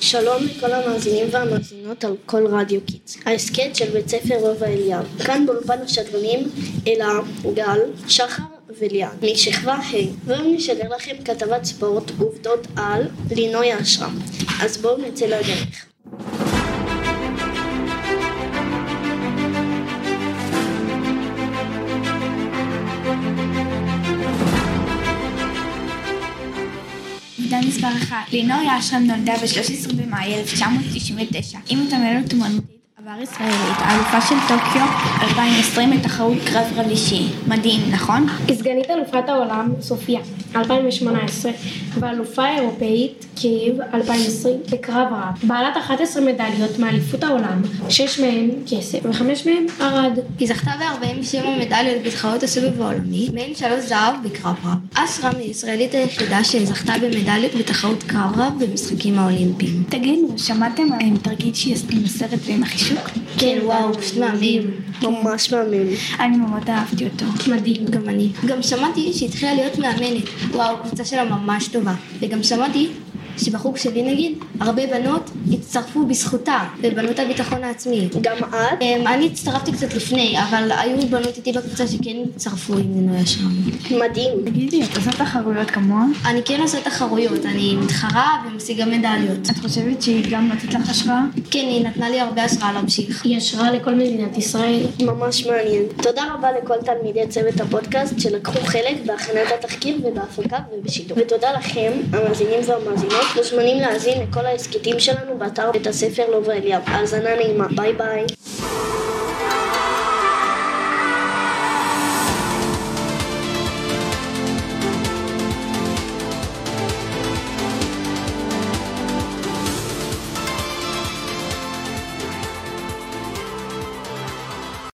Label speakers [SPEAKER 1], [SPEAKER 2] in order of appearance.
[SPEAKER 1] שלום לכל המאזינים והמאזינות על קול רדיו קידס. ההסכת של בית ספר רובע אליאב. כאן באולפן השדרנים אלה, גל, שחר וליאן, משכבה ה'. והיום נשדר לכם כתבת ספורט עובדות על לינוי אשרם. אז בואו נצא לדרך.
[SPEAKER 2] עובדה מספר 1 לינוי אשרם נולדה ב-13 במאי 1999. היא מתעמלת אומנותית עבר ישראלית, האלופה של טוקיו 2020 בתחרות קרב רב אישי. מדהים, נכון?
[SPEAKER 3] היא סגנית אלופת העולם סופיה 2018 ואלופה אירופאית קייב 2020 בקרב רב. בעלת 11 מדליות מאליפות העולם, 6 מהן כסף ו-5 מהן ארד.
[SPEAKER 4] היא זכתה ב-47 מדליות בתחרות הסובב העולמי, מהן שלוש זהב בקרב רב. אסרם היא הישראלית היחידה שזכתה במדליות בתחרות קרב רב במשחקים האולימפיים.
[SPEAKER 2] תגידו, שמעתם עם תרגיל שהיא עם הסרט ועם החישוק?
[SPEAKER 4] כן, וואו, פשוט מהמם.
[SPEAKER 1] ממש מהמם.
[SPEAKER 2] אני מאוד אהבתי אותו.
[SPEAKER 3] מדהים.
[SPEAKER 4] גם אני. גם שמעתי שהיא התחילה להיות מאמנת. וואו, הקבוצה שלה ממש טובה. וגם שמעתי שבחוג שלי נגיד, הרבה בנות הצטרפו בזכותה, ובנו את הביטחון העצמי.
[SPEAKER 1] גם את?
[SPEAKER 4] אמ, אני הצטרפתי קצת לפני, אבל היו בנות איתי בקבוצה שכן הצטרפו עם מינוי השם.
[SPEAKER 1] מדהים.
[SPEAKER 2] תגידי, את עושה תחרויות כמוה?
[SPEAKER 4] אני כן עושה תחרויות, אני מתחרה ומשיגה מדליות.
[SPEAKER 2] את חושבת שהיא גם נותנת לך השראה?
[SPEAKER 4] כן, היא נתנה לי הרבה השראה להמשיך.
[SPEAKER 3] היא השראה לכל מדינת ישראל.
[SPEAKER 1] ממש מעניין. תודה רבה לכל תלמידי צוות הפודקאסט שלקחו חלק בהכנת התחקיר ובהפקה ובשידור. ותודה לכם, המאזינים והמאזינות, מוזמנים להאזין לכל ההסכתים שלנו באתר בית הספר לובה אליאב. האזנה נעימה. ביי ביי.